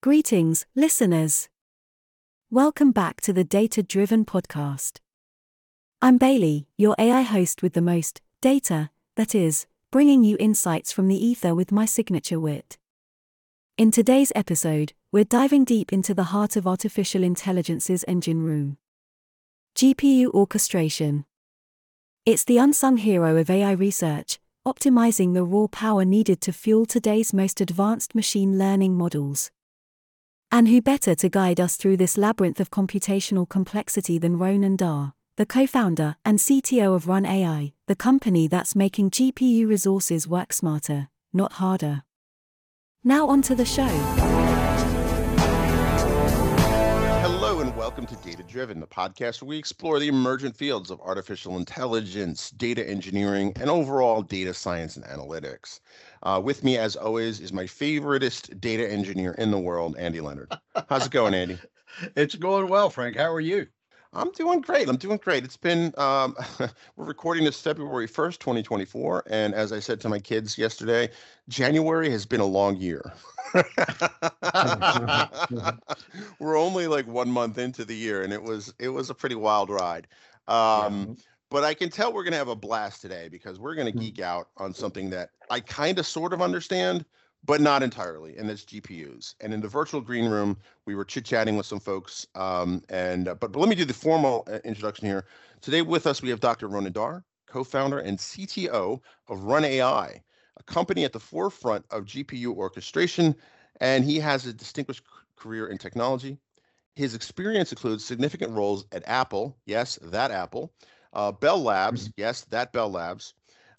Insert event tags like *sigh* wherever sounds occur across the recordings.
Greetings, listeners. Welcome back to the Data Driven Podcast. I'm Bailey, your AI host with the most data, that is, bringing you insights from the ether with my signature wit. In today's episode, we're diving deep into the heart of artificial intelligence's engine room GPU orchestration. It's the unsung hero of AI research, optimizing the raw power needed to fuel today's most advanced machine learning models. And who better to guide us through this labyrinth of computational complexity than Ronen Dar, the co founder and CTO of Run AI, the company that's making GPU resources work smarter, not harder. Now, on to the show. Welcome to Data Driven, the podcast where we explore the emergent fields of artificial intelligence, data engineering, and overall data science and analytics. Uh, with me, as always, is my favoriteest data engineer in the world, Andy Leonard. How's it going, Andy? *laughs* It's going well, Frank. How are you? I'm doing great. I'm doing great. It's been, um, *laughs* we're recording this February 1st, 2024. And as I said to my kids yesterday, January has been a long year. *laughs* we're only like one month into the year and it was, it was a pretty wild ride. Um, but I can tell we're going to have a blast today because we're going to geek out on something that I kind of sort of understand, but not entirely, and that's GPUs. And in the virtual green room, we were chit chatting with some folks. Um, and uh, but, but let me do the formal uh, introduction here. Today with us we have Dr. Ronen Dar, co-founder and CTO of Run AI, a company at the forefront of GPU orchestration, and he has a distinguished career in technology. His experience includes significant roles at Apple, yes, that Apple, uh, Bell Labs, mm-hmm. yes, that Bell Labs.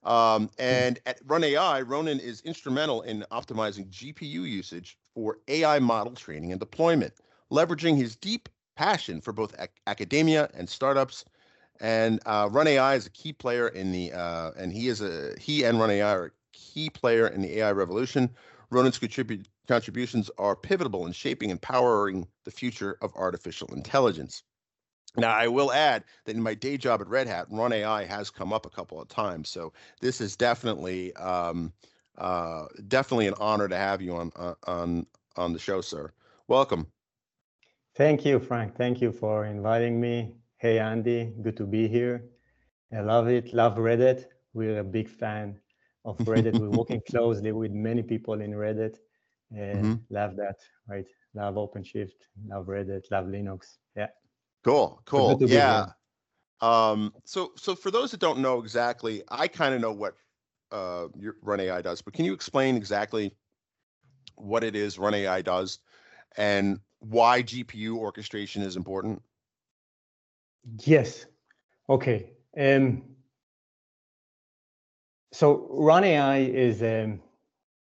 Um, mm-hmm. and at Run AI, Ronen is instrumental in optimizing GPU usage for AI model training and deployment, leveraging his deep passion for both ac- academia and startups. And uh, Run AI is a key player in the, uh, and he is a he and Run AI are a key player in the AI revolution. Ronen's contribute, contributions are pivotal in shaping and powering the future of artificial intelligence. Now, I will add that in my day job at Red Hat, Run AI has come up a couple of times. So this is definitely um, uh, definitely an honor to have you on uh, on on the show, sir. Welcome. Thank you, Frank. Thank you for inviting me. Hey, Andy, good to be here. I love it. Love Red Hat. We're a big fan of Red Hat. We're *laughs* working closely with many people in Red Hat. And mm-hmm. love that, right? Love OpenShift, love Red Hat, love Linux. Yeah. Cool, cool. Yeah. Um, so so for those that don't know exactly, I kind of know what uh, your Run AI does, but can you explain exactly what it is Run AI does and why GPU orchestration is important? Yes. Okay. Um, so Run AI is a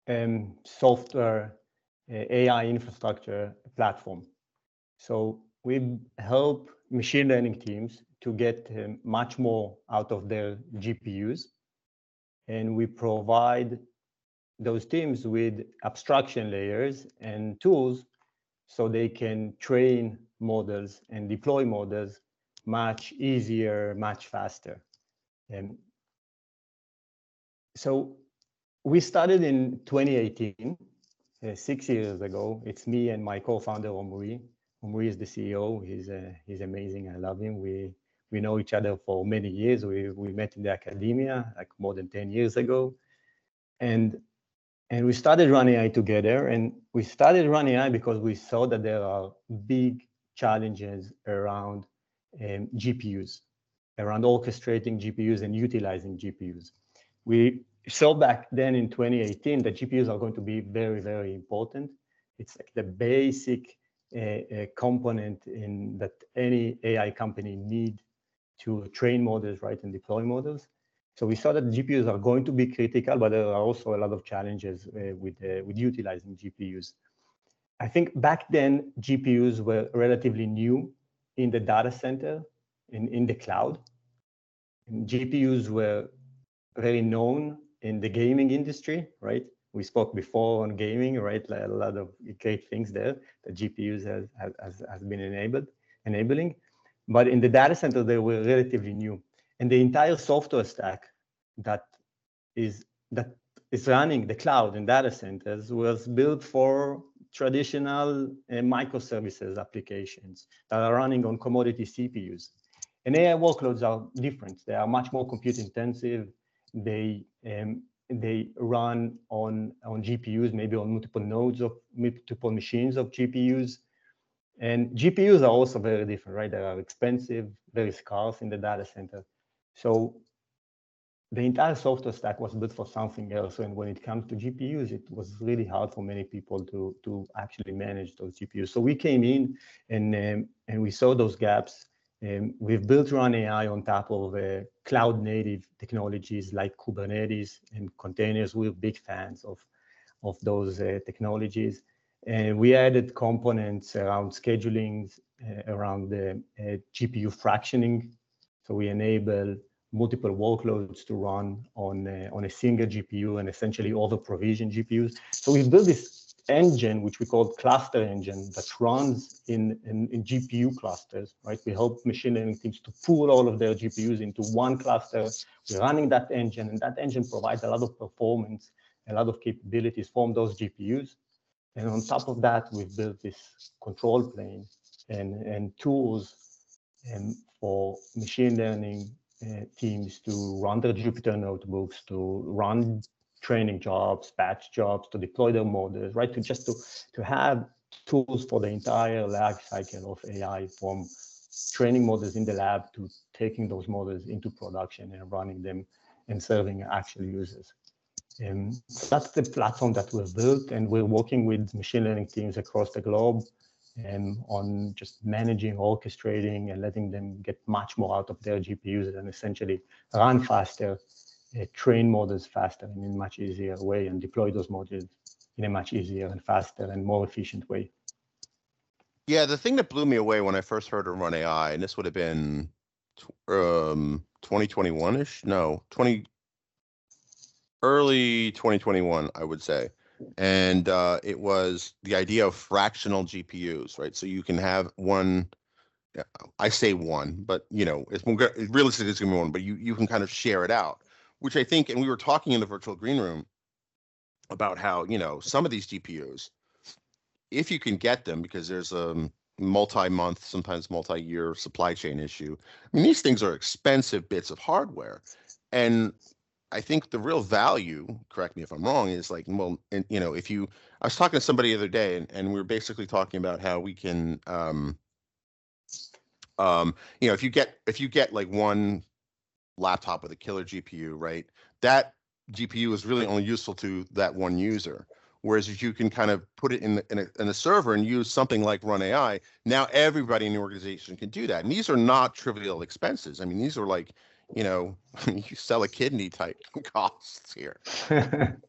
um, software uh, AI infrastructure platform. So we help machine learning teams to get um, much more out of their GPUs. And we provide those teams with abstraction layers and tools so they can train models and deploy models much easier, much faster. And so we started in 2018, uh, six years ago. It's me and my co-founder Omri. Omri is the CEO. He's uh, he's amazing. I love him. We we know each other for many years. We we met in the academia like more than 10 years ago. And and we started Run AI together. And we started Run AI because we saw that there are big challenges around um, GPUs, around orchestrating GPUs and utilizing GPUs. We saw back then in 2018 that GPUs are going to be very, very important. It's like the basic a, a component in that any AI company need to train models, right, and deploy models. So we saw that GPUs are going to be critical, but there are also a lot of challenges uh, with uh, with utilizing GPUs. I think back then GPUs were relatively new in the data center, in, in the cloud. And GPUs were very known in the gaming industry, right? We spoke before on gaming, right? A lot of great things there that GPUs has, has, has been enabled, enabling. But in the data center, they were relatively new. And the entire software stack that is that is running the cloud and data centers was built for traditional uh, microservices applications that are running on commodity CPUs. And AI workloads are different. They are much more compute intensive. They um, they run on on GPUs, maybe on multiple nodes of multiple machines of GPUs. And GPUs are also very different, right? They are expensive, very scarce in the data center. So the entire software stack was built for something else. And when it comes to GPUs, it was really hard for many people to, to actually manage those GPUs. So we came in and, um, and we saw those gaps. Um, we've built Run AI on top of uh, cloud native technologies like Kubernetes and containers. We're big fans of, of those uh, technologies. And we added components around scheduling, uh, around the uh, GPU fractioning. So we enable multiple workloads to run on a, on a single GPU and essentially over provision GPUs. So we've built this engine, which we call cluster engine, that runs in, in, in, GPU clusters, right? We help machine learning teams to pool all of their GPUs into one cluster. We're running that engine, and that engine provides a lot of performance, a lot of capabilities from those GPUs. And on top of that, we've built this control plane and, and tools and um, for machine learning uh, teams to run their Jupyter notebooks, to run training jobs, batch jobs, to deploy their models, right? To just to, to have tools for the entire life cycle of AI from training models in the lab to taking those models into production and running them and serving actual users. Um, that's the platform that we've built and we're working with machine learning teams across the globe um, on just managing, orchestrating, and letting them get much more out of their GPUs and essentially run faster, uh, train models faster and in a much easier way, and deploy those models in a much easier and faster and more efficient way. Yeah, the thing that blew me away when I first heard of Run AI, and this would have been um, 2021-ish, no, 20 early 2021, I would say and uh, it was the idea of fractional GPUs, right? So you can have one. I say one, but you know, it's realistically it's gonna be one, but you you can kind of share it out, which I think, and we were talking in the virtual green room about how you know some of these GPUs, if you can get them, because there's a multi-month, sometimes multi-year supply chain issue. I mean, these things are expensive bits of hardware, and I think the real value, correct me if I'm wrong, is like, well, and, you know, if you, I was talking to somebody the other day and, and we were basically talking about how we can, um, um, you know, if you get, if you get like one laptop with a killer GPU, right, that GPU is really only useful to that one user. Whereas if you can kind of put it in, the, in, a, in a server and use something like Run AI, now everybody in the organization can do that. And these are not trivial expenses. I mean, these are like, you know, *laughs* you sell a kidney type *laughs* costs here. *laughs*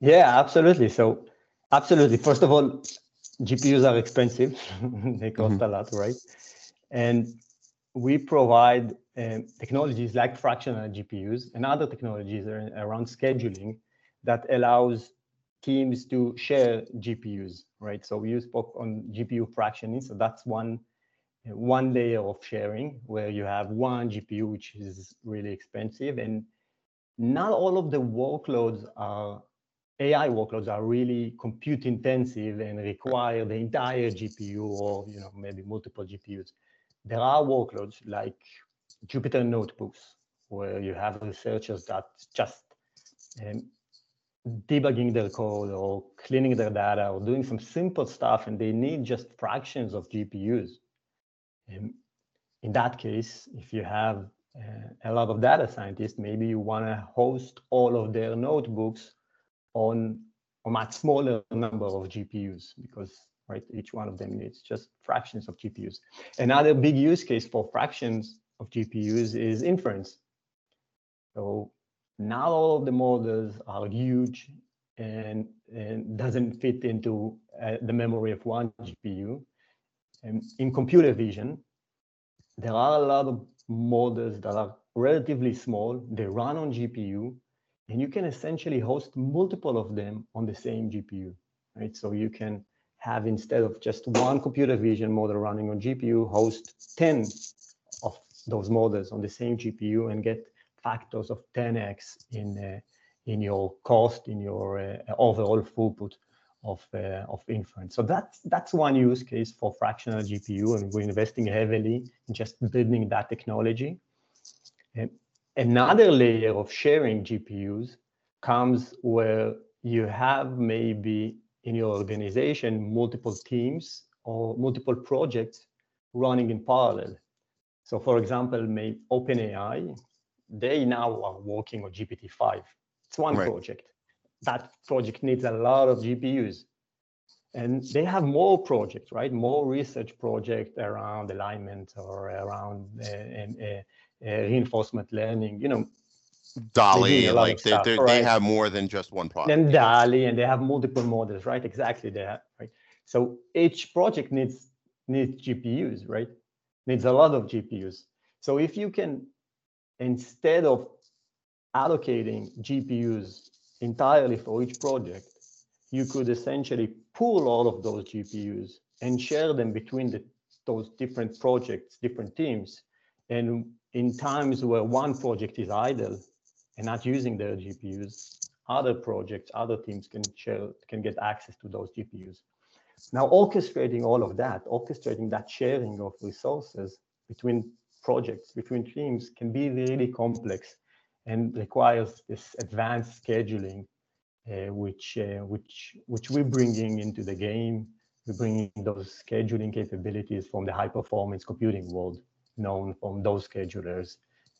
yeah, absolutely. So, absolutely. First of all, GPUs are expensive, they cost mm-hmm. a lot, right? And we provide um, technologies like fractional GPUs and other technologies around scheduling that allows teams to share GPUs, right? So we spoke on GPU fractioning. So that's one one layer of sharing where you have one GPU, which is really expensive. And not all of the workloads are AI workloads are really compute intensive and require the entire GPU or you know maybe multiple GPUs. There are workloads like Jupyter notebooks where you have researchers that just um, debugging their code or cleaning their data or doing some simple stuff and they need just fractions of GPUs. Um, in that case, if you have uh, a lot of data scientists, maybe you want to host all of their notebooks on a much smaller number of GPUs because right each one of them needs just fractions of GPUs. Another big use case for fractions of GPUs is inference. So not all of the models are huge and, and doesn't fit into uh, the memory of one GPU. And in computer vision, there are a lot of models that are relatively small. They run on GPU, and you can essentially host multiple of them on the same GPU, right? So you can have instead of just one computer vision model running on GPU, host 10 of those models on the same GPU and get factors of 10x in uh, in your cost, in your uh, overall throughput of, uh, of inference. So that's, that's one use case for fractional GPU, and we're investing heavily in just building that technology. And another layer of sharing GPUs comes where you have maybe in your organization multiple teams or multiple projects running in parallel. So for example, maybe OpenAI, they now are working on GPT-5. It's one right. project. That project needs a lot of GPUs. And they have more projects, right? More research projects around alignment or around uh, uh, uh, reinforcement learning, you know, DALL-E, like they, right? they have more than just one product. And DALL-E, and they have multiple models, right? Exactly, they have, right? So each project needs needs GPUs, right? Needs a lot of GPUs. So if you can, instead of allocating GPUs entirely for each project, you could essentially pool all of those GPUs and share them between the, those different projects, different teams. And in times where one project is idle and not using their GPUs, other projects, other teams can share, can get access to those GPUs. Now, orchestrating all of that, orchestrating that sharing of resources between projects, between teams can be really complex and requires this advanced scheduling, uh, which, uh, which, which we're bringing into the game. We're bringing those scheduling capabilities from the high performance computing world known from those schedulers.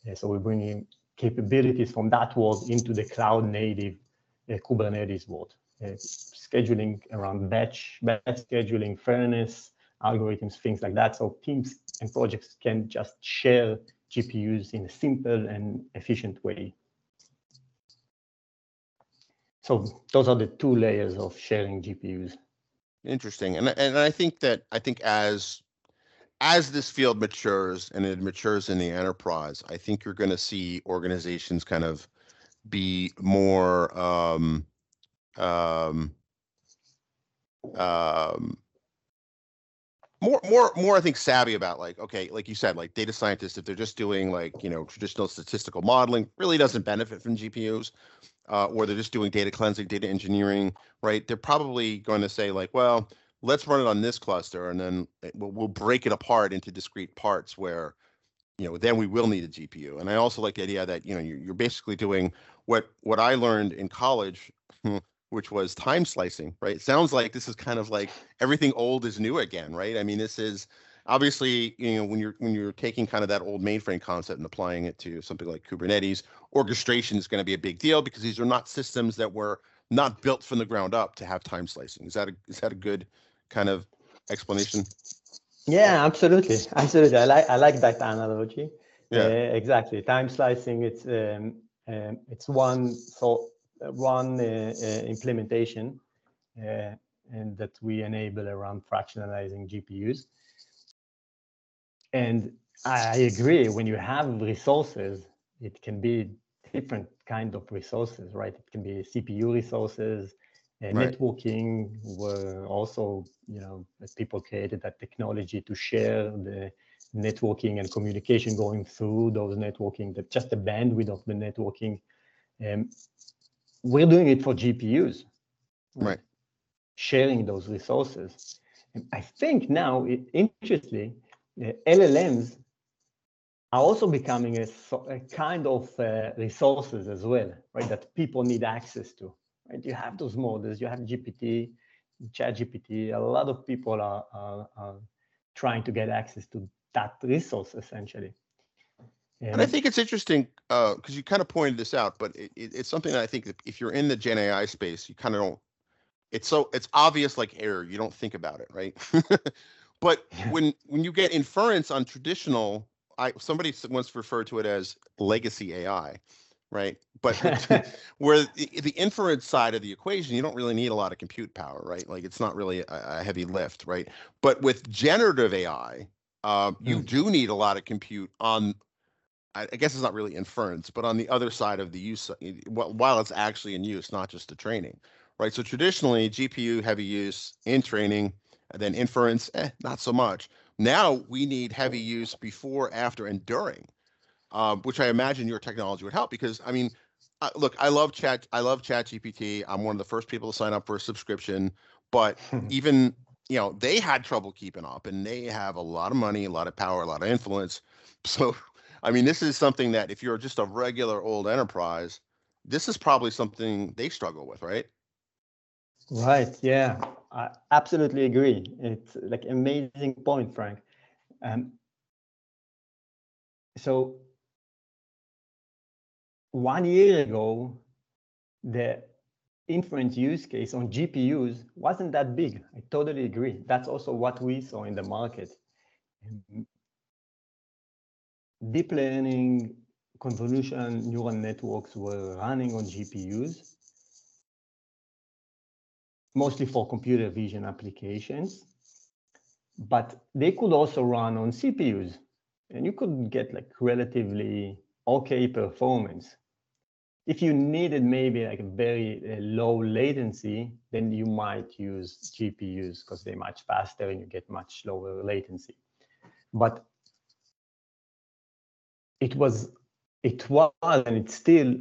Uh, so we're bringing capabilities from that world into the cloud native uh, Kubernetes world. Uh, scheduling around batch, batch scheduling, fairness, algorithms, things like that. So teams and projects can just share GPUs in a simple and efficient way. So those are the two layers of sharing GPUs. Interesting, and and I think that I think as as this field matures and it matures in the enterprise, I think you're going to see organizations kind of be more um, um, um, more more more i think savvy about like okay like you said like data scientists if they're just doing like you know traditional statistical modeling really doesn't benefit from gpus uh, or they're just doing data cleansing data engineering right? They're probably going to say like well let's run it on this cluster and then we'll, we'll break it apart into discrete parts where you know then we will need a gpu and i also like the idea that you know you're, you're basically doing what what i learned in college *laughs* which was time slicing, right? It sounds like this is kind of like everything old is new again, right? I mean, this is obviously, you know, when you're when you're taking kind of that old mainframe concept and applying it to something like Kubernetes, orchestration is going to be a big deal because these are not systems that were not built from the ground up to have time slicing. Is that a is that a good kind of explanation? Yeah, absolutely, absolutely. I like I like that analogy. Yeah, uh, exactly. Time slicing. It's um, um, it's one so one uh, uh, implementation uh, and that we enable around fractionalizing GPUs. And I agree, when you have resources, it can be different kind of resources, right? It can be CPU resources, uh, right. networking were also, you know, people created that technology to share the networking and communication going through those networking, that just the bandwidth of the networking. Um, we're doing it for GPUs. Right. Sharing those resources. And I think now, it, interestingly, uh, LLMs are also becoming a, a kind of uh, resources as well, right? That people need access to. Right? You have those models. You have GPT, ChatGPT. A lot of people are, are, are trying to get access to that resource essentially. And I think it's interesting because uh, you kind of pointed this out, but it, it, it's something that I think that if you're in the Gen AI space, you kind of don't. It's so it's obvious like error. You don't think about it, right? *laughs* but when when you get inference on traditional, I somebody once referred to it as legacy AI, right? But *laughs* *laughs* where the, the, inference side of the equation, you don't really need a lot of compute power, right? Like it's not really a, a heavy lift, right? But with generative AI, uh, you mm. do need a lot of compute on I, guess it's not really inference, but on the other side of the use, uh, while it's actually in use, not just the training, right? So traditionally, GPU heavy use in training, and then inference, eh, not so much. Now we need heavy use before, after, and during, um, which I imagine your technology would help because I mean, uh, look, I love chat. I love Chat GPT. I'm one of the first people to sign up for a subscription. but *laughs* even you know they had trouble keeping up and they have a lot of money a lot of power a lot of influence *laughs* so i mean this is something that if you're just a regular old enterprise this is probably something they struggle with right right yeah i absolutely agree it's like amazing point frank um, so one year ago the inference use case on GPUs wasn't that big. I totally agree. That's also what we saw in the market. Deep learning convolution neural networks were running on GPUs, mostly for computer vision applications, but they could also run on CPUs and you could get like relatively okay performance if you needed maybe like a very uh, low latency, then you might use GPUs because they're much faster and you get much lower latency. But it was, it was, and it's still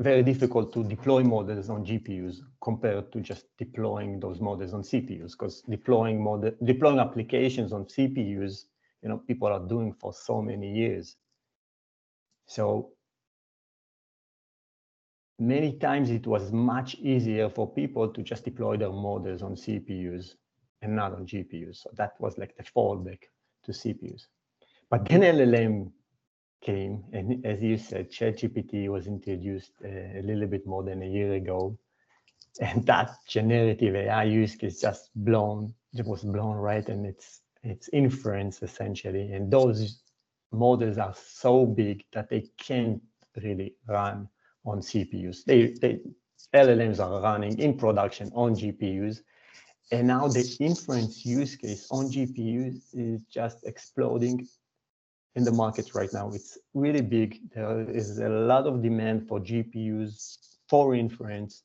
very difficult to deploy models on GPUs compared to just deploying those models on CPUs. Because deploying model, deploying applications on CPUs, you know, people are doing for so many years. So many times it was much easier for people to just deploy their models on CPUs and not on GPUs. So that was like the fallback to CPUs. But then LLM came, and as you said, ChatGPT was introduced uh, a little bit more than a year ago. *laughs* And that generative AI use case just blown, it was blown right, and it's it's inference essentially. And those models are so big that they can't really run on CPUs. They, they LLMs are running in production on GPUs. And now the inference use case on GPUs is just exploding in the market right now. It's really big. There is a lot of demand for GPUs for inference.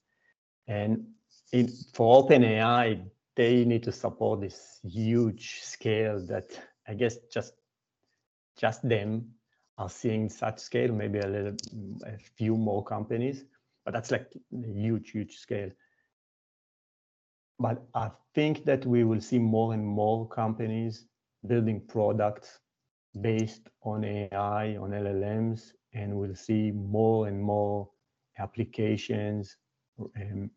And in, for OpenAI, they need to support this huge scale that I guess just just them are seeing such scale, maybe a little, a few more companies, but that's like a huge, huge scale. But I think that we will see more and more companies building products based on AI, on LLMs, and we'll see more and more applications um,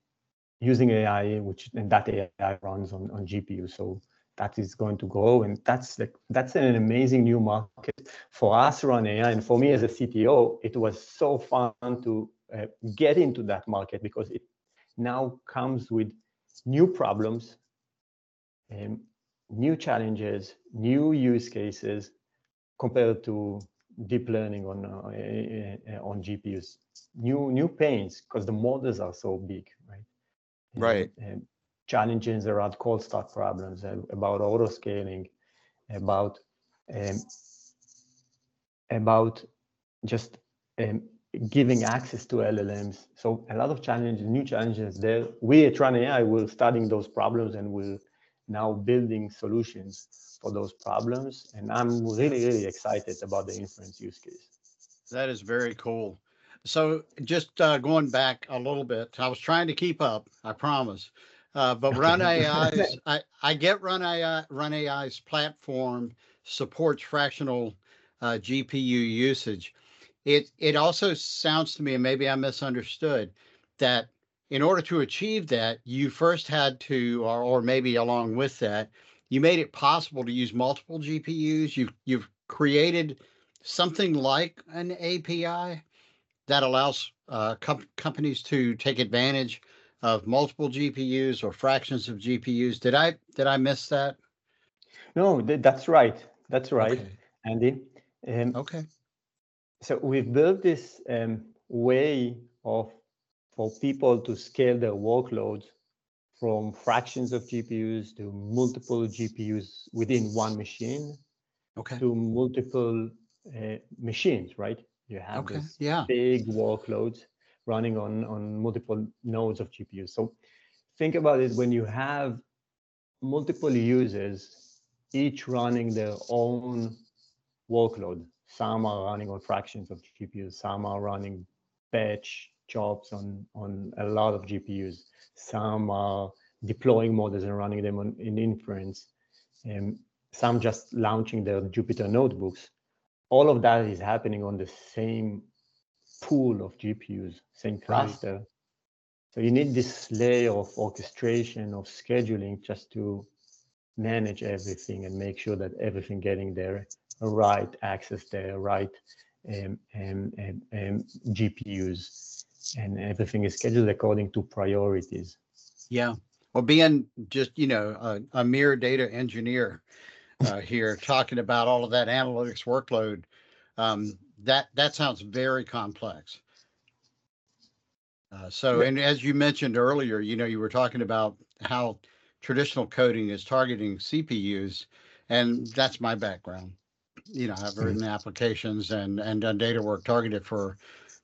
using AI, which and that AI runs on, on GPU. So that is going to grow and that's like that's an amazing new market for us run AI and for me as a CTO it was so fun to uh, get into that market because it now comes with new problems um, new challenges new use cases compared to deep learning on uh, uh, on GPUs new new pains because the models are so big right right and, challenges around cold start problems, uh, about auto scaling, about um, about just um, giving access to LLMs. So a lot of challenges, new challenges there. We at Run AI will studying those problems and we'll now building solutions for those problems. And I'm really, really excited about the inference use case. That is very cool. So just uh, going back a little bit, I was trying to keep up, I promise. Uh, but *laughs* Run AI, I, I get Run AI, Run AI's platform supports fractional uh, GPU usage. It it also sounds to me, and maybe I misunderstood, that in order to achieve that, you first had to, or, or maybe along with that, you made it possible to use multiple GPUs. You've you've created something like an API that allows uh, com- companies to take advantage of multiple GPUs or fractions of GPUs. Did I did I miss that? No, th- that's right. That's right, Okay. Andy. Um, Okay. so we've built this um, way of for people to scale their workloads from fractions of GPUs to multiple GPUs within one machine Okay. to multiple uh, machines, right? You have Okay. this Yeah. big workloads running on, on multiple nodes of GPUs. So think about it when you have multiple users, each running their own workload. Some are running on fractions of GPUs, some are running batch jobs on, on a lot of GPUs, some are deploying models and running them on, in inference. Um, some just launching their Jupyter notebooks. All of that is happening on the same pool of GPUs, same cluster. Right. So you need this layer of orchestration, of scheduling, just to manage everything and make sure that everything getting there, right access there, right um, um GPUs, and everything is scheduled according to priorities. Yeah. Well, being just you know a, a mere data engineer uh, *laughs* here, talking about all of that analytics workload, um, that that sounds very complex. Uh, so, and as you mentioned earlier, you know, you were talking about how traditional coding is targeting CPUs, and that's my background. You know, I've written mm-hmm. applications and and done data work targeted for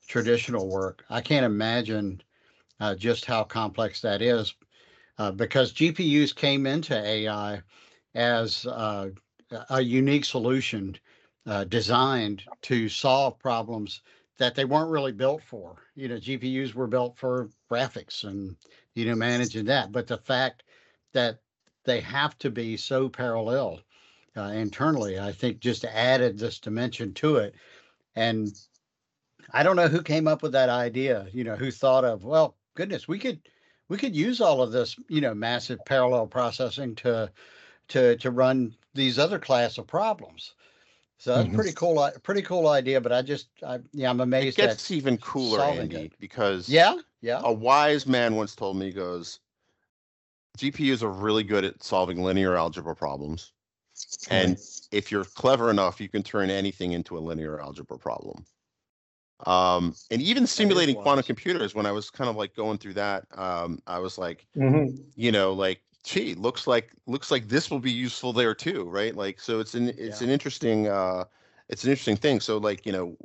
traditional work. I can't imagine uh, just how complex that is, uh, because GPUs came into AI as uh, a unique solution uh, designed to solve problems that they weren't really built for. You know, GPUs were built for graphics and you know managing that, but the fact that they have to be so parallel uh, internally, I think just added this dimension to it. And I don't know who came up with that idea. You know, who thought of well, goodness, we could we could use all of this you know massive parallel processing to to to run these other class of problems. So that's mm-hmm. pretty cool. Pretty cool idea. But I just, I, yeah, I'm amazed. It gets even cooler, Andy, it. because yeah, yeah. A wise man once told me, goes, GPUs are really good at solving linear algebra problems, and if you're clever enough, you can turn anything into a linear algebra problem. Um, and even simulating quantum computers, when I was kind of like going through that, um, I was like, mm-hmm. you know, like gee, looks like looks like this will be useful there too, right? Like, so it's an it's yeah. an interesting uh, it's an interesting thing. So like you know,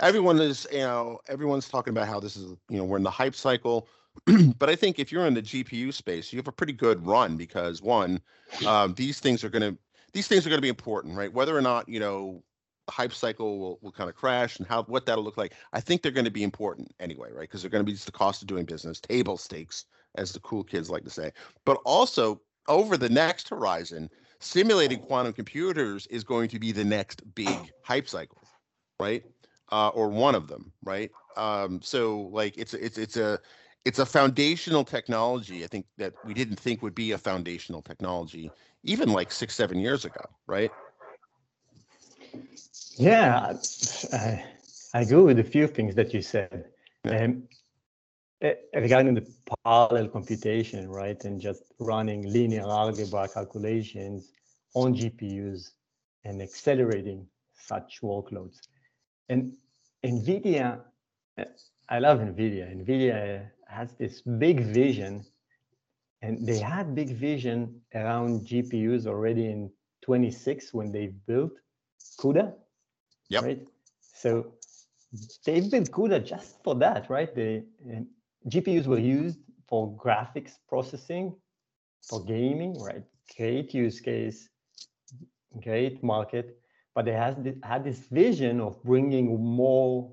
everyone is you know everyone's talking about how this is you know we're in the hype cycle, *clears throat* but I think if you're in the GPU space, you have a pretty good run because one, um, these things are going to these things are going to be important, right? Whether or not you know the hype cycle will, will kind of crash and how what that'll look like. I think they're going to be important anyway, right? Because they're going to be just the cost of doing business, table stakes as the cool kids like to say. But also over the next horizon, simulating quantum computers is going to be the next big hype cycle, right? Uh, or one of them, right? Um, so like it's it's it's a it's a foundational technology. I think that we didn't think would be a foundational technology even like six seven years ago, right? Yeah, I, I agree with a few things that you said. Yeah. Um, Eh, regarding the parallel computation, right, and just running linear algebra calculations on GPUs and accelerating such workloads. And NVIDIA, eh, I love NVIDIA. NVIDIA has this big vision, and they had big vision around GPUs already in 26 when they built CUDA. Yep. Right? So they built CUDA just for that, right? They, um, GPUs were used for graphics processing, for gaming, right? Great use case, great market, but they has had this vision of bringing more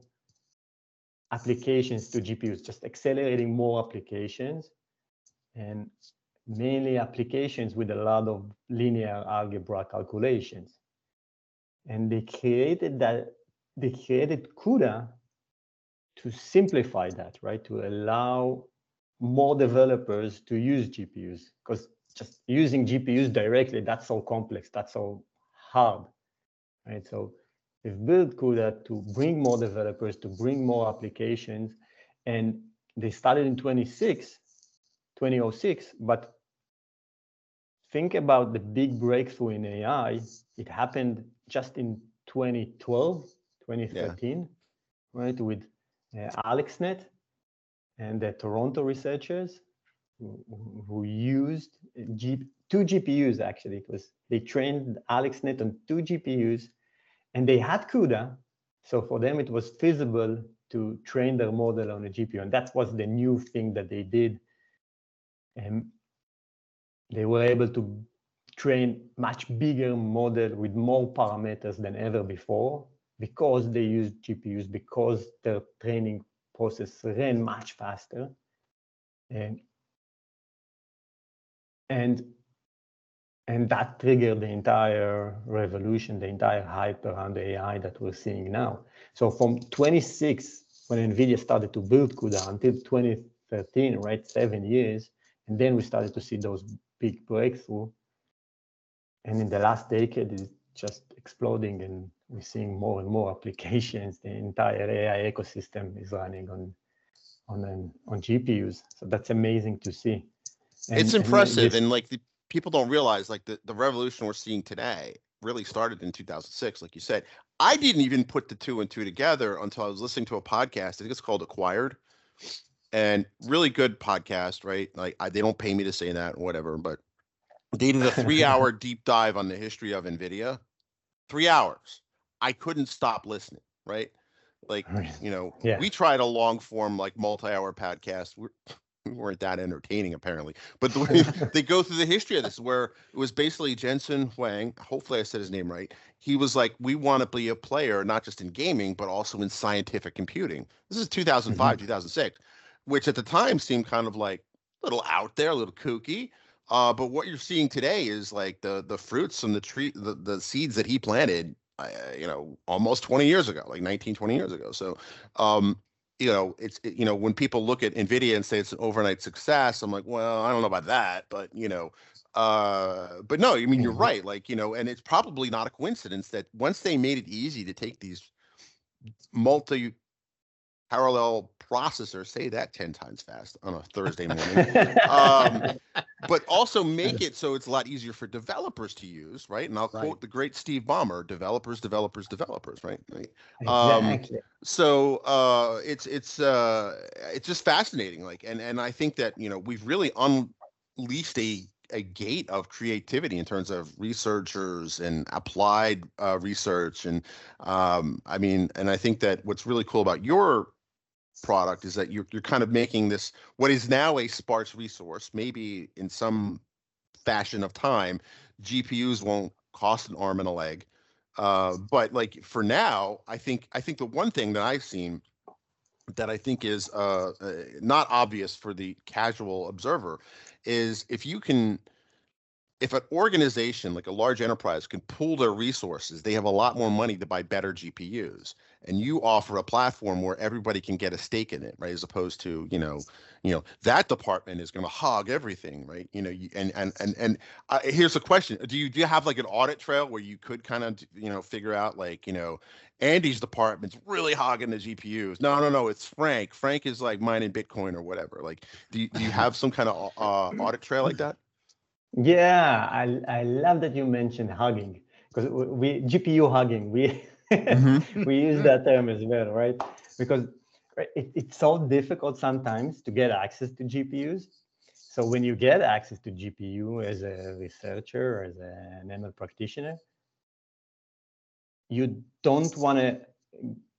applications to GPUs, just accelerating more applications, and mainly applications with a lot of linear algebra calculations. And they created that, they created CUDA to simplify that, right? To allow more developers to use GPUs because just using GPUs directly, that's so complex, that's so hard, right? So they've built CUDA to bring more developers, to bring more applications, and they started in 26, 2006, but think about the big breakthrough in AI. It happened just in 2012, 2013, yeah. right? With uh, AlexNet and the Toronto researchers who, who used G, two GPUs actually. It was they trained AlexNet on two GPUs, and they had CUDA, so for them it was feasible to train their model on a GPU, and that was the new thing that they did. And they were able to train much bigger model with more parameters than ever before because they used GPUs, because their training process ran much faster. And and and that triggered the entire revolution, the entire hype around the AI that we're seeing now. So from 26, when NVIDIA started to build CUDA until 2013, right, seven years, and then we started to see those big breakthrough. And in the last decade, it's just exploding and we're seeing more and more *laughs* applications. The entire AI ecosystem is running on on on GPUs. So that's amazing to see. And, it's impressive, and, this, and like the people don't realize, like the the revolution we're seeing today really started in 2006, like you said. I didn't even put the two and two together until I was listening to a podcast. I think it's called Acquired, and really good podcast, right? Like I, they don't pay me to say that, or whatever, but they did a three-hour *laughs* deep dive on the history of NVIDIA. Three hours. I couldn't stop listening, right? Like, you know, yeah. we tried a long form, like multi-hour podcast. We're, we weren't that entertaining apparently, but the way *laughs* they go through the history of this, where it was basically Jensen Huang. Hopefully, I said his name right. He was like, "We want to be a player, not just in gaming, but also in scientific computing." This is 2005, mm-hmm. 2006, which at the time seemed kind of like a little out there, a little kooky. Uh, but what you're seeing today is like the the fruits from the tree, the, the seeds that he planted uh, you know, almost 20 years ago, like 19, 20 years ago. So, um, you know, it's, it, you know, when people look at NVIDIA and say it's an overnight success, I'm like, well, I don't know about that, but, you know, uh, but no, I mean, you're mm-hmm. right. Like, you know, and it's probably not a coincidence that once they made it easy to take these multi parallel processor say that 10 times fast on a thursday morning um, *laughs* but also make it so it's a lot easier for developers to use right and i'll right. quote the great steve ballmer developers developers developers right, right? Um, exactly. Um, so uh, it's it's uh, it's just fascinating like and and i think that you know we've really unleashed a a gate of creativity in terms of researchers and applied uh, research and um, i mean and i think that what's really cool about your product is that you're you're kind of making this what is now a sparse resource. Maybe in some fashion of time, GPUs won't cost an arm and a leg. Uh, but like for now, I think I think the one thing that I've seen that I think is uh, uh, not obvious for the casual observer is if you can if an organization like a large enterprise can pool their resources, they have a lot more money to buy better GPUs. And you offer a platform where everybody can get a stake in it, right? As opposed to, you know, you know that department is going to hog everything, right? You know, you, and and and and uh, here's a question: Do you do you have like an audit trail where you could kind of you know figure out like you know Andy's department's really hogging the GPUs? No, no, no, it's Frank. Frank is like mining Bitcoin or whatever. Like, do you, do you have some kind of uh, audit trail like that? Yeah, I, I love that you mentioned hugging because we GPU hugging we mm-hmm. *laughs* we use that term as well, right? Because it, it's so difficult sometimes to get access to GPUs. So when you get access to GPU as a researcher, or as an ML practitioner, you don't want to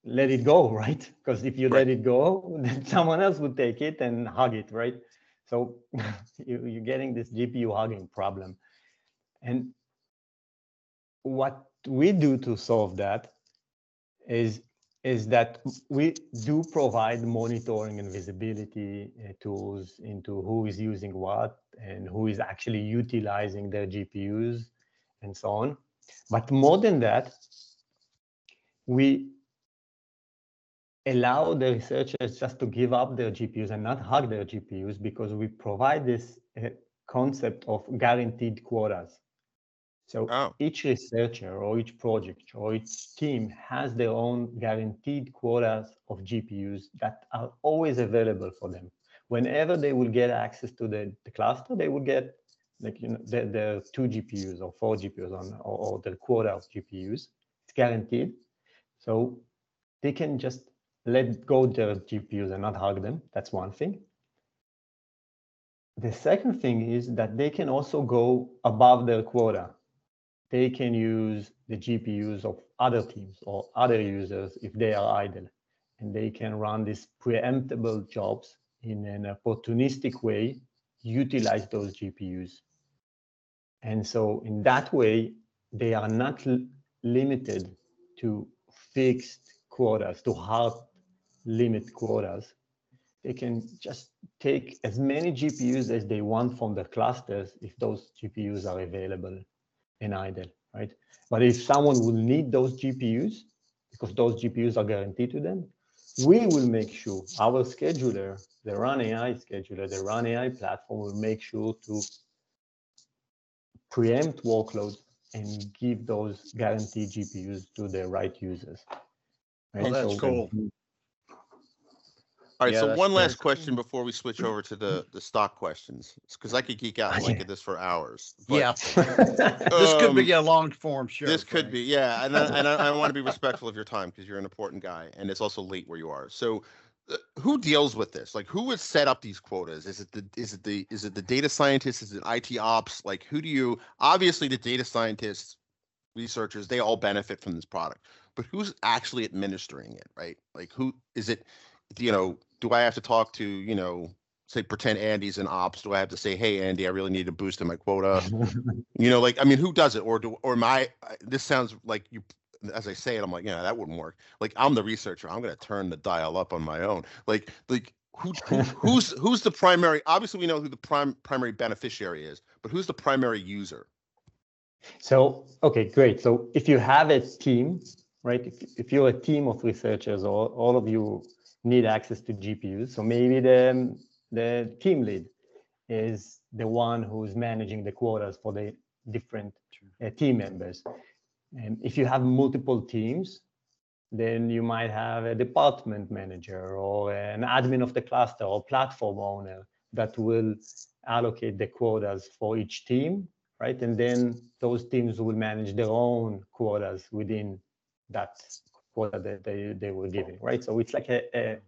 let it go, *laughs* right? Because if you right. let it go, *laughs* then someone else would take it and hug it, right? So *laughs* you, you're getting this GPU hugging problem. And what we do to solve that is is that we do provide monitoring and visibility uh, tools into who is using what and who is actually utilizing their GPUs and so on. But more than that, we allow the researchers just to give up their GPUs and not hug their GPUs because we provide this uh, concept of guaranteed quotas. So oh. each researcher or each project or each team has their own guaranteed quotas of GPUs that are always available for them. Whenever they will get access to the, the cluster, they will get like you know the, the two GPUs or four GPUs on or, or the quota of GPUs. It's guaranteed. So they can just let go their GPUs and not hug them. That's one thing. The second thing is that they can also go above their quota. They can use the GPUs of other teams or other users if they are idle. And they can run these preemptible jobs in an opportunistic way, utilize those GPUs. And so in that way, they are not limited to fixed quotas, to hard limit quotas. they can just take as many GPUs as they want from the clusters if those GPUs are available and idle, right? But if someone will need those GPUs, because those GPUs are guaranteed to them, we will make sure our scheduler, the Run AI scheduler, the Run AI platform will make sure to preempt workloads and give those guaranteed GPUs to the right users. Right? Oh, that's so cool. All right, yeah, so one last question before we switch over to the the stock questions, because I could geek out and look at this for hours. But, yeah, *laughs* this could be um, a long form show. This could be, yeah, and I, and I, I want to be respectful of your time because you're an important guy, and it's also late where you are. So, uh, who deals with this? Like, who would set up these quotas? Is it the is it the is it the data scientists? Is it IT ops? Like, who do you? Obviously, the data scientists, researchers, they all benefit from this product, but who's actually administering it, right? Like, who is it? You know, do I have to talk to, you know, say pretend Andy's in ops? Do I have to say, hey Andy, I really need to boost in my quota? *laughs* you know, like I mean, who does it? Or do or my this sounds like you as I say it, I'm like, yeah, that wouldn't work. Like I'm the researcher. I'm gonna turn the dial up on my own. Like like who, who *laughs* who's who's the primary obviously we know who the prime primary beneficiary is, but who's the primary user? So okay, great. So if you have a team, right? If, if you're a team of researchers or all of you need access to GPUs. So maybe the, the team lead is the one who's managing the quotas for the different uh, team members. And if you have multiple teams, then you might have a department manager or an admin of the cluster or platform owner that will allocate the quotas for each team, right? And then those teams will manage their own quotas within that quota that they, they were giving, right? So it's like a, a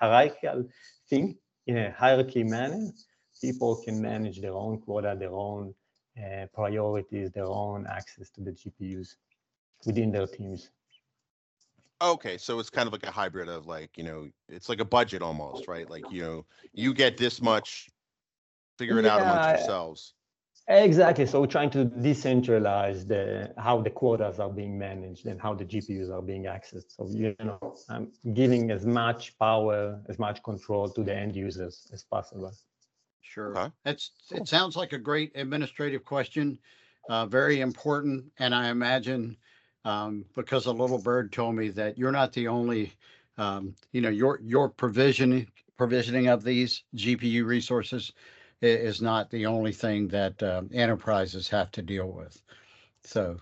hierarchical thing in a hierarchy manner. People can manage their own quota, their own uh, priorities, their own access to the GPUs within their teams. Okay, so it's kind of like a hybrid of like, you know, it's like a budget almost, right? Like, you know, you get this much, figure it yeah, out amongst yourselves. Exactly. So we're trying to decentralize the how the quotas are being managed and how the GPUs are being accessed. So you know, I'm giving as much power, as much control to the end users as possible. Sure. Okay. That's it. Sounds like a great administrative question, uh, very important, and I imagine um, because a little bird told me that you're not the only, um, you know, your your provisioning provisioning of these GPU resources is not the only thing that um, enterprises have to deal with. So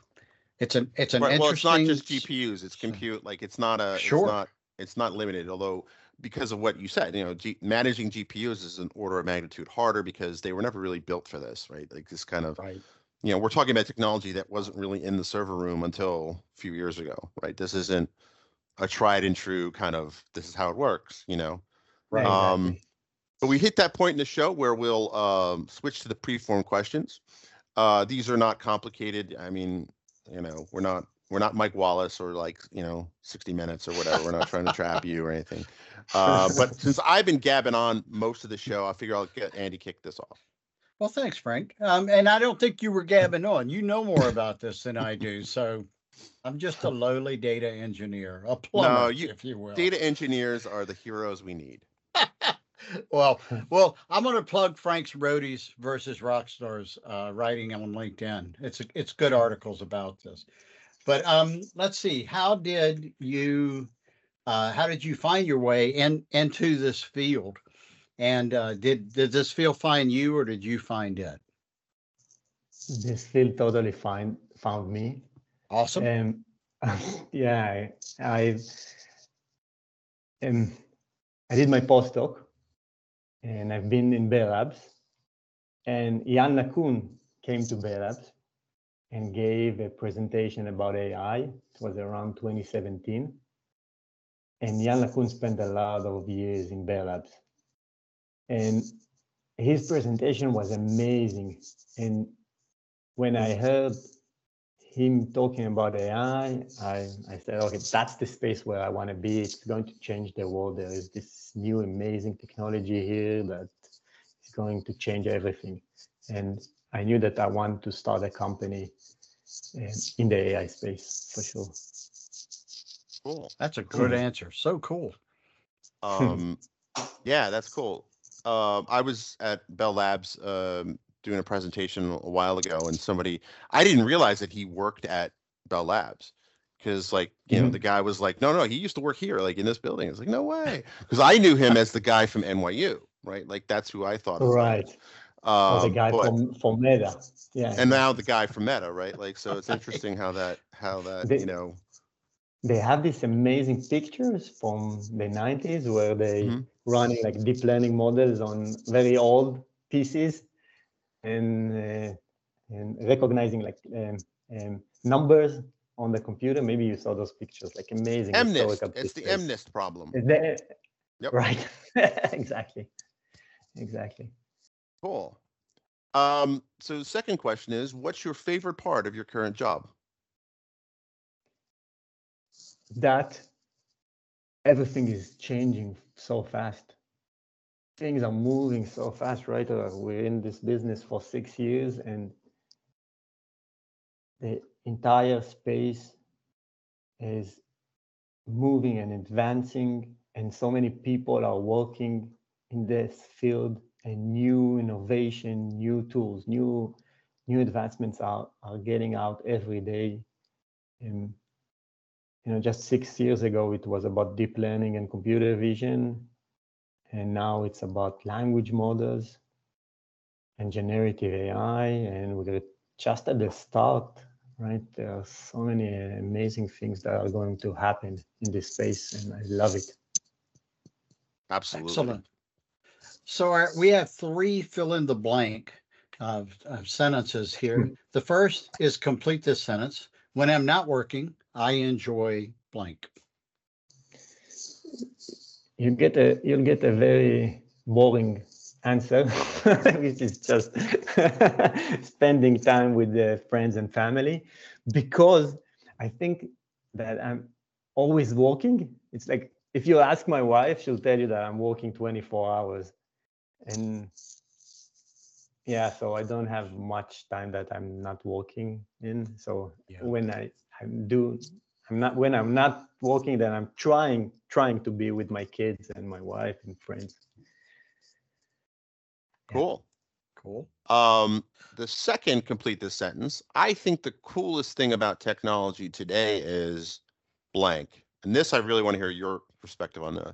it's an it's an right, interesting. Well, it's not just GPUs; it's compute. Like it's not a sure. It's not it's not limited. Although because of what you said, you know, G, managing GPUs is an order of magnitude harder because they were never really built for this, right? Like this kind of. Right. You know, we're talking about technology that wasn't really in the server room until a few years ago, right? This isn't a tried and true kind of this is how it works, you know. Right. Um, exactly. But we hit that point in the show where we'll um, switch to the pre-form questions. Uh, these are not complicated. I mean, you know, we're not we're not Mike Wallace or like you know 60 Minutes or whatever. We're not trying to trap you or anything. Uh, *laughs* but since I've been gabbing on most of the show, I figure I'll get Andy kick this off. Well, thanks, Frank. Um, and I don't think you were gabbing on. You know more about this than I do. *laughs* So I'm just a lowly data engineer, a plumber, no, you, if you will. Data engineers are the heroes we need *laughs* well, well, I'm going to plug Frank's Roadies versus Rockstars uh, writing on LinkedIn. It's a, it's good articles about this. But um, let's see. How did you uh, how did you find your way in into this field? And uh, did did this field find you, or did you find it? This field totally find found me. Awesome. Um, *laughs* yeah, I, I um, I did my postdoc and I've been in Bell Labs. And Yann LeCun came to Bell Labs and gave a presentation about AI. It was around 2017. And Yann LeCun spent a lot of years in Bell Labs. And his presentation was amazing. And when I heard him talking about AI, I, I said, okay, that's the space where I want to be. It's going to change the world. There is this new amazing technology here that is going to change everything. And I knew that I wanted to start a company um, in the AI space for sure. Cool. That's a good answer. So cool. Um, yeah, that's cool. Uh, I was at Bell Labs um, doing a presentation a while ago, and somebody I didn't realize that he worked at Bell Labs because, like, you know, Mhm. the guy was like, "No, no, he used to work here, like in this building." It's like, "No way," because I knew him as the guy from NYU, right? Like that's who I thought. of. Right. Um, the guy but- from from Meta. Yeah. and now the guy from Meta, right? Like, so it's *laughs* interesting how that how that They- you know. they have these amazing pictures from the 90s where they Mhm. running like deep learning models on very old PCs and uh, and recognizing like um, um, numbers on the computer. Maybe you saw those pictures, like amazing. MNIST. It's the. MNIST problem. Is that- Yep. Right. *laughs* exactly. Exactly. Cool. Um, so the second question is, what's your favorite part of your current job? that everything is changing so fast. Things are moving so fast, right? Uh, We're in this business for six years and the entire space is moving and advancing, and so many people are working in this field and new innovation, new tools, new new advancements are, are getting out every day. And you know, just six years ago, it was about deep learning and computer vision. And now it's about language models and generative AI. And we're just at the start, right? There are so many amazing things that are going to happen in this space, and I love it. Absolutely. Excellent. So our, we have three fill in the blank of, of sentences here. Hmm. The first is complete this sentence. When I'm not working, I enjoy blank. You get a you'll get a very boring answer, *laughs* which is just *laughs* spending time with the friends and family, because I think that I'm always working. It's like if you ask my wife, she'll tell you that I'm working 24 hours, and yeah, so I don't have much time that I'm not working in. So Yeah. when I I do I'm not when I'm not working, then I'm trying trying to be with my kids and my wife and friends. Cool. Cool. Um, the second, complete this sentence. I think the coolest thing about technology today is blank. And this, I really want to hear your perspective on this.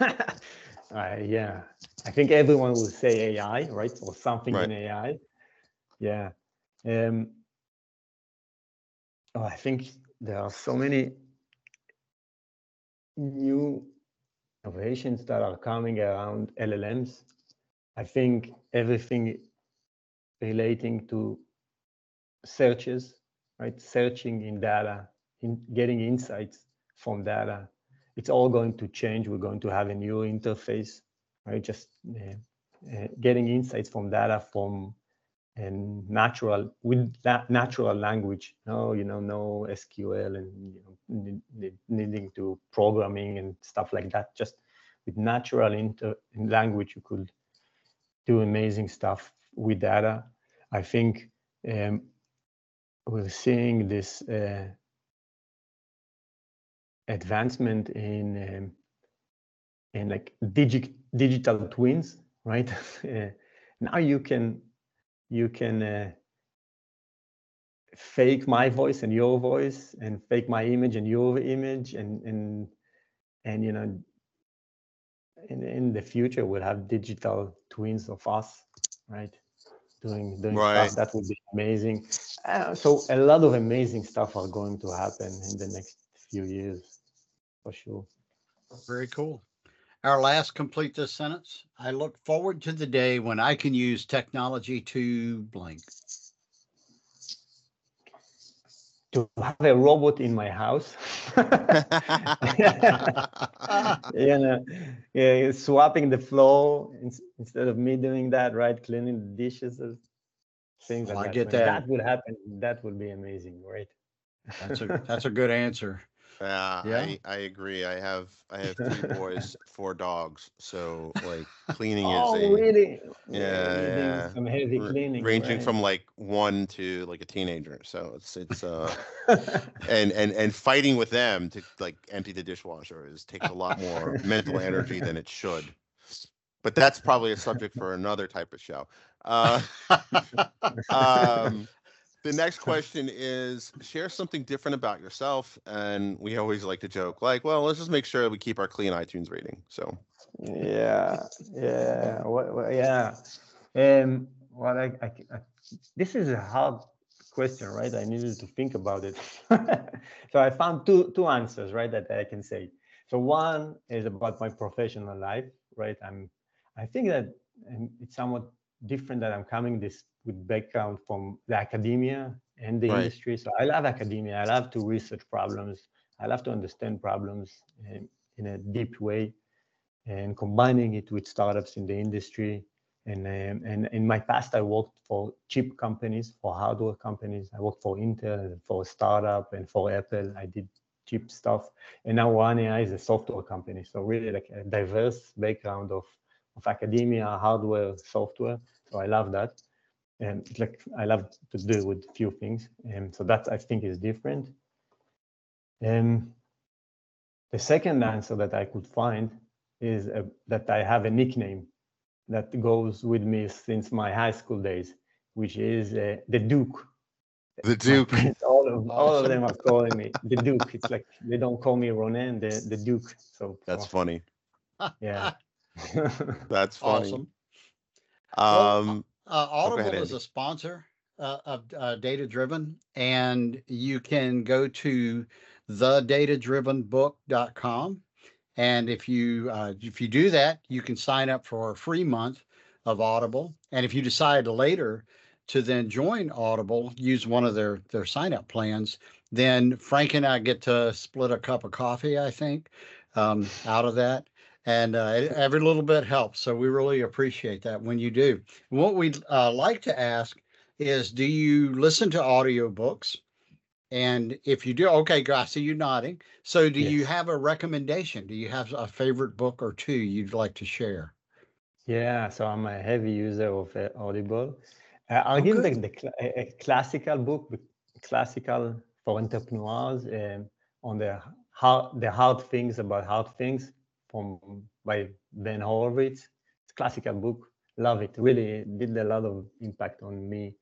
*laughs* uh, yeah, I think everyone will say AI, right, or something Right. in AI. Yeah. Um, oh, I think there are so many new innovations that are coming around LLMs. I think everything relating to searches, right? Searching in data, in getting insights from data. It's all going to change. We're going to have a new interface, right? Just uh, uh, getting insights from data from and natural with that natural language. No, you know, no SQL and you know, ne- ne- needing to programming and stuff like that. Just with natural inter language, you could do amazing stuff with data. I think um, we're seeing this uh, advancement in um, in like digi- digital twins, right? *laughs* Uh, now you can you can uh, fake my voice and your voice, and fake my image and your image, and and and you know, in in the future we'll have digital twins of us, right? Doing doing Right. stuff that would be amazing. Uh, so a lot of amazing stuff are going to happen in the next few years, for sure. Very cool. Our last complete this sentence. I look forward to the day when I can use technology to blank. To have a robot in my house. *laughs* *laughs* you know, yeah, swapping the floor ins- instead of me doing that, right? Cleaning the dishes, or things Well, like I that. get When that. That would happen. That would be amazing, right? That's a *laughs* that's a good answer. Yeah, Yeah. I, I agree. I have I have three *laughs* boys, four dogs. So like cleaning Oh, is a really? Yeah, Really yeah. Some heavy r- cleaning. ranging right? from like one to like a teenager. So it's it's uh *laughs* and and and fighting with them to like empty the dishwasher is takes a lot more mental energy than it should. But that's probably a subject for another type of show. Uh, *laughs* um, the next question is share something different about yourself. And we always like to joke, like, well, let's just make sure we keep our clean iTunes rating. So yeah, yeah, what, what, yeah. Um, well, I, I, I, this is a hard question, right? I needed to think about it. *laughs* so I found two two answers, right, that I can say. So one is about my professional life, right? I'm, I think that um, it's somewhat different that I'm coming this with background from the academia and the Right. industry. So I love academia. I love to research problems. I love to understand problems in, in a deep way and combining it with startups in the industry. And, um, and in my past, I worked for chip companies, for hardware companies. I worked for Intel, for a startup, and for Apple. I did chip stuff. And now Run AI is a software company. So really like a diverse background of, of academia, hardware, software. So I love that. And like I love to do with few things. And so that I think is different. And the second answer that I could find is uh, that I have a nickname that goes with me since my high school days, which is uh, the Duke. the Duke. friends, all of *laughs* all of them are calling me the Duke. It's like they don't call me Ronen, the the Duke. So That's oh, funny. yeah. That's *laughs* funny. awesome. Well, Um, Uh, Audible ahead, is a sponsor uh, of uh, Data Driven, and you can go to thedatadrivenbook.com. And if you uh, if you do that, you can sign up for a free month of Audible. And if you decide later to then join Audible, use one of their their sign up plans, then Frank and I get to split a cup of coffee. I think um, out of that. And uh, every little bit helps. So we really appreciate that when you do. What we'd uh, like to ask is do you listen to audiobooks? And if you do, okay, I see you nodding. So do you have a recommendation? Do you have a favorite book or two you'd like to share? Yeah, so I'm a heavy user of uh, Audible. Uh, I'll Oh, give good. the, the a, a classical book, classical for entrepreneurs um, on the hard, the hard things about hard things from by Ben Horowitz. It's a classical book. Love it. Really did a lot of impact on me.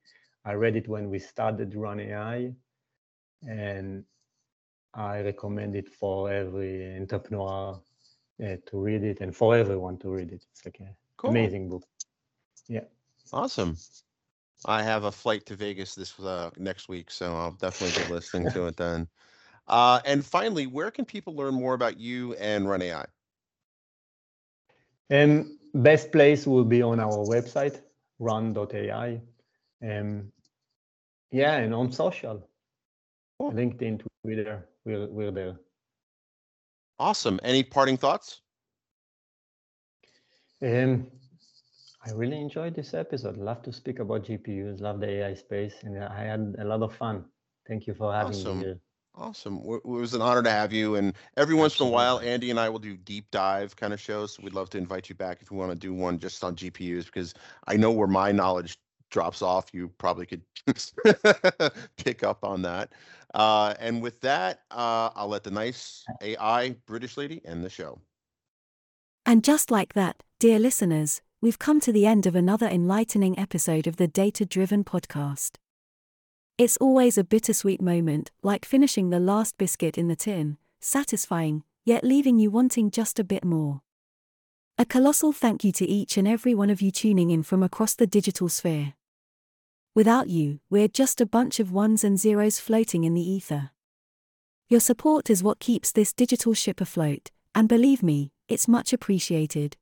I read it when we started Run AI, and I recommend it for every entrepreneur uh, to read it and for everyone to read it. It's like an cool. amazing book. Yeah. Awesome. I have a flight to Vegas this uh, next week, so I'll definitely be listening to it then. *laughs* Uh, and finally, where can people learn more about you and Run AI? Um, best place will be on our website, run.ai. Um, yeah, and on social, Cool. LinkedIn, Twitter, we're, we're there. Awesome. Any parting thoughts? Um, I really enjoyed this episode. Love to speak about GPUs, love the AI space, and I had a lot of fun. Thank you for having Awesome. me here. Awesome. It was an honor to have you. And every once in a while, Andy and I will do deep dive kind of shows. So we'd love to invite you back if you want to do one just on GPUs, because I know where my knowledge drops off. You probably could *laughs* pick up on that. Uh, and with that, uh, I'll let the nice AI British lady end the show. And just like that, dear listeners, we've come to the end of another enlightening episode of the Data Driven Podcast. It's always a bittersweet moment, like finishing the last biscuit in the tin, satisfying, yet leaving you wanting just a bit more. A colossal thank you to each and every one of you tuning in from across the digital sphere. Without you, we're just a bunch of ones and zeros floating in the ether. Your support is what keeps this digital ship afloat, and believe me, it's much appreciated.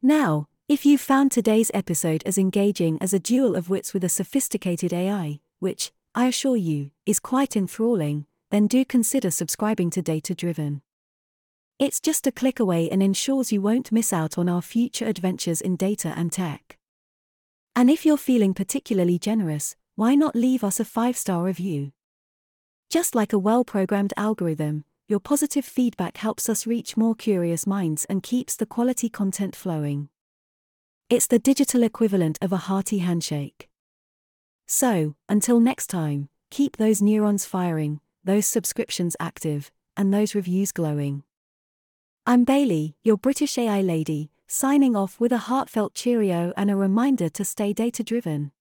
Now, if you found today's episode as engaging as a duel of wits with a sophisticated AI, which, I assure you, is quite enthralling, then do consider subscribing to Data Driven. It's just a click away and ensures you won't miss out on our future adventures in data and tech. And if you're feeling particularly generous, why not leave us a five star review? Just like a well programmed algorithm, your positive feedback helps us reach more curious minds and keeps the quality content flowing. It's the digital equivalent of a hearty handshake. So, until next time, keep those neurons firing, those subscriptions active, and those reviews glowing. I'm Bailey, your British AI lady, signing off with a heartfelt cheerio and a reminder to stay data driven.